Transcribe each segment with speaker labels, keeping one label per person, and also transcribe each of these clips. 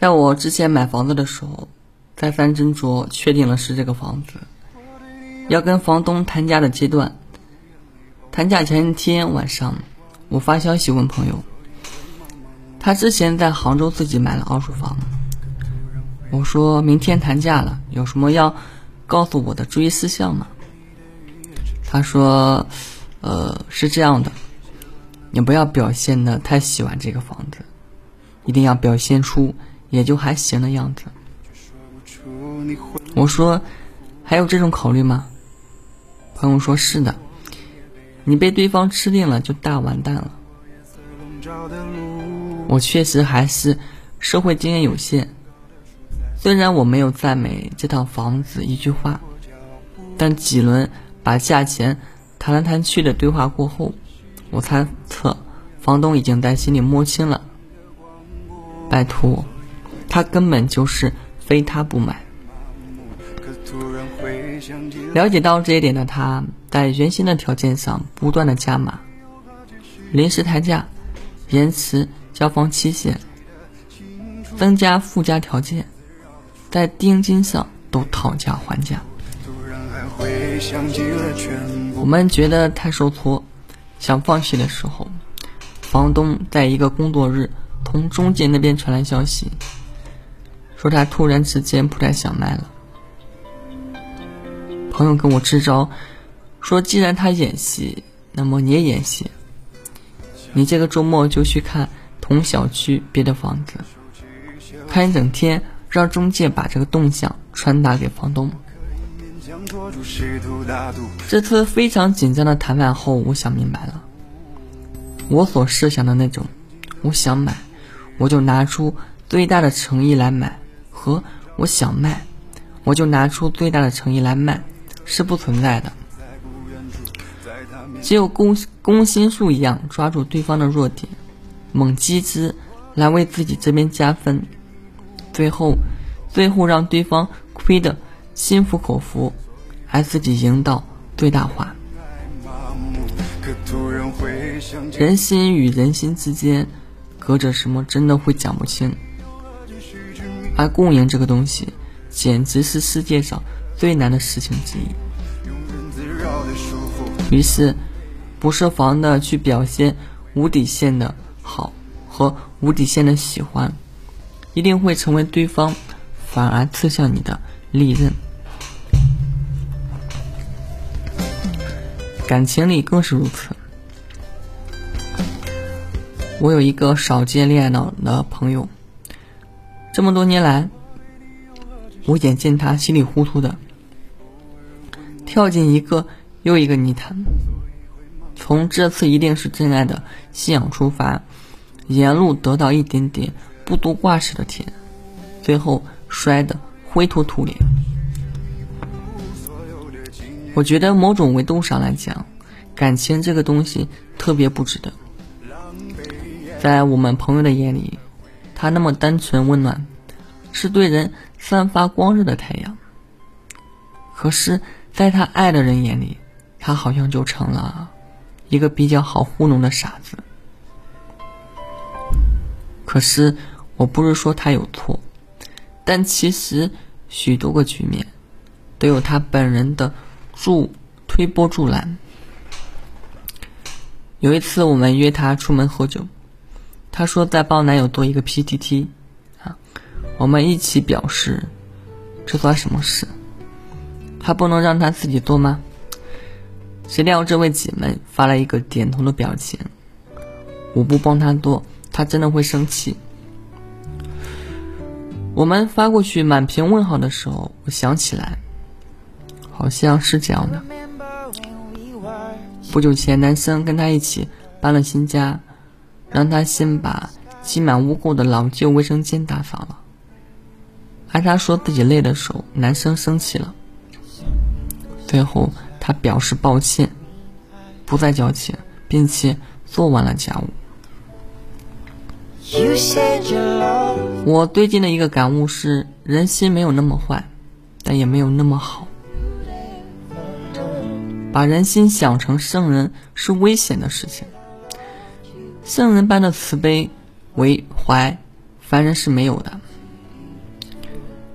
Speaker 1: 在我之前买房子的时候，再三斟酌，确定了是这个房子。要跟房东谈价的阶段，谈价前一天晚上，我发消息问朋友，他之前在杭州自己买了二手房。我说明天谈价了，有什么要告诉我的注意事项吗？他说，呃，是这样的，你不要表现的太喜欢这个房子，一定要表现出。也就还行的样子。我说，还有这种考虑吗？朋友说是的，你被对方吃定了就大完蛋了。我确实还是社会经验有限，虽然我没有赞美这套房子一句话，但几轮把价钱谈来谈去的对话过后，我猜测房东已经在心里摸清了。拜托。他根本就是非他不买。了解到这一点的他，在原先的条件上不断的加码，临时抬价，延迟交房期限，增加附加条件，在定金上都讨价还价。我们觉得太受挫，想放弃的时候，房东在一个工作日从中介那边传来消息。说他突然之间不太想卖了。朋友跟我支招，说既然他演戏，那么你也演戏。你这个周末就去看同小区别的房子，看一整天，让中介把这个动向传达给房东。这次非常紧张的谈判后，我想明白了，我所设想的那种，我想买，我就拿出最大的诚意来买。和我想卖，我就拿出最大的诚意来卖，是不存在的。只有攻攻心术一样抓住对方的弱点，猛击之，来为自己这边加分，最后，最后让对方亏得心服口服，而自己赢到最大化。人心与人心之间，隔着什么，真的会讲不清。而共赢这个东西，简直是世界上最难的事情之一。于是，不设防的去表现无底线的好和无底线的喜欢，一定会成为对方反而刺向你的利刃。感情里更是如此。我有一个少见恋爱脑的朋友。这么多年来，我眼见他稀里糊涂的跳进一个又一个泥潭，从这次一定是真爱的信仰出发，沿路得到一点点不多挂齿的甜，最后摔得灰头土脸。我觉得某种维度上来讲，感情这个东西特别不值得。在我们朋友的眼里。他那么单纯温暖，是对人散发光热的太阳。可是，在他爱的人眼里，他好像就成了一个比较好糊弄的傻子。可是，我不是说他有错，但其实许多个局面都有他本人的助推波助澜。有一次，我们约他出门喝酒。他说在帮男友做一个 PPT，啊，我们一起表示，这算什么事？还不能让他自己做吗？谁料这位姐妹发了一个点头的表情。我不帮他做，他真的会生气。我们发过去满屏问号的时候，我想起来，好像是这样的。不久前，男生跟他一起搬了新家。让他先把积满污垢的老旧卫生间打扫了，而他说自己累的时候，男生生气了。最后他表示抱歉，不再交情，并且做完了家务。我最近的一个感悟是：人心没有那么坏，但也没有那么好。把人心想成圣人是危险的事情。圣人般的慈悲为怀，凡人是没有的。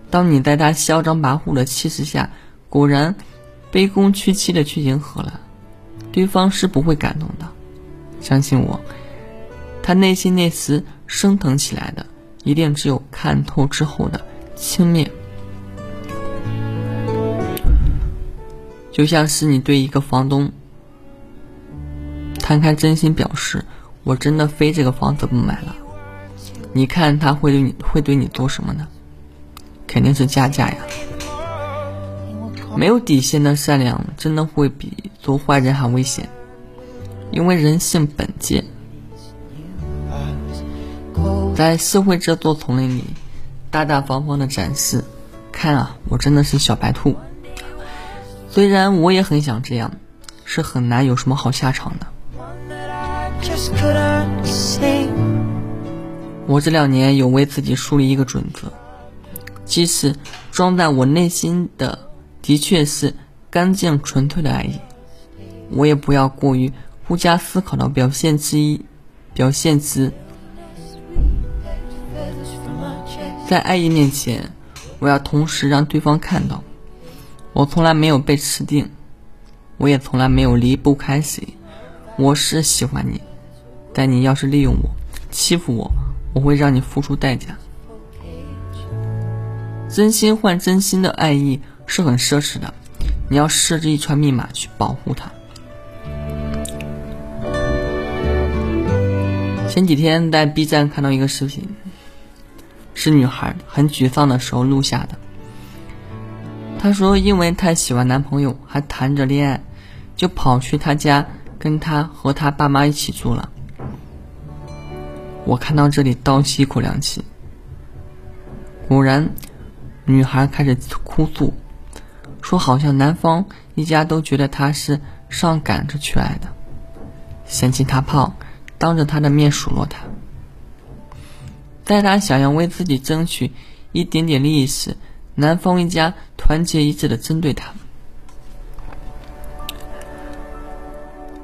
Speaker 1: 当你在他嚣张跋扈的气势下，果然卑躬屈膝的去迎合了，对方是不会感动的。相信我，他内心那时升腾起来的，一定只有看透之后的轻蔑。就像是你对一个房东摊开真心表示，我真的非这个房子不买了，你看他会对你会对你做什么呢？肯定是加价呀！没有底线的善良，真的会比做坏人还危险，因为人性本贱。在社会这座丛林里，大大方方的展示，看啊，我真的是小白兔。虽然我也很想这样，是很难有什么好下场的。我这两年有为自己树立一个准则，即使装在我内心的的确是干净纯粹的爱意，我也不要过于不加思考的表现之一，表现之。在爱意面前，我要同时让对方看到。我从来没有被吃定，我也从来没有离不开谁。我是喜欢你，但你要是利用我、欺负我，我会让你付出代价。真心换真心的爱意是很奢侈的，你要设置一串密码去保护它。前几天在 B 站看到一个视频，是女孩很沮丧的时候录下的。她说：“因为太喜欢男朋友，还谈着恋爱，就跑去他家跟他和他爸妈一起住了。”我看到这里倒吸一口凉气。果然，女孩开始哭诉，说好像男方一家都觉得她是上赶着去爱的，嫌弃她胖，当着她的面数落她。在她想要为自己争取一点点利益时，男方一家团结一致的针对她。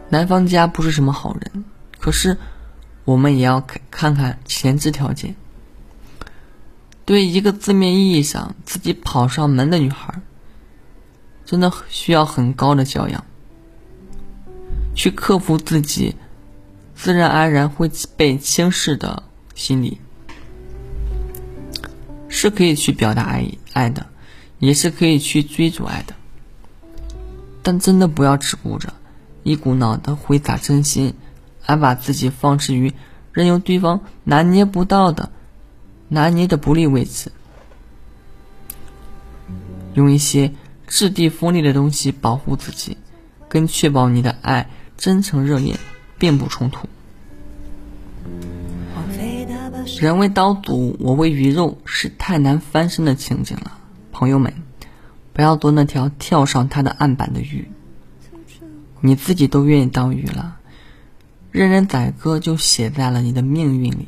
Speaker 1: 男方家不是什么好人，可是我们也要看看看前置条件。对一个字面意义上自己跑上门的女孩，真的需要很高的教养，去克服自己自然而然会被轻视的心理。是可以去表达爱爱的，也是可以去追逐爱的，但真的不要只顾着一股脑的挥洒真心，而把自己放置于任由对方拿捏不到的、拿捏的不利位置，用一些质地锋利的东西保护自己，跟确保你的爱真诚热烈并不冲突。人为刀俎，我为鱼肉，是太难翻身的情景了。朋友们，不要做那条跳上他的案板的鱼。你自己都愿意当鱼了，任人宰割就写在了你的命运里。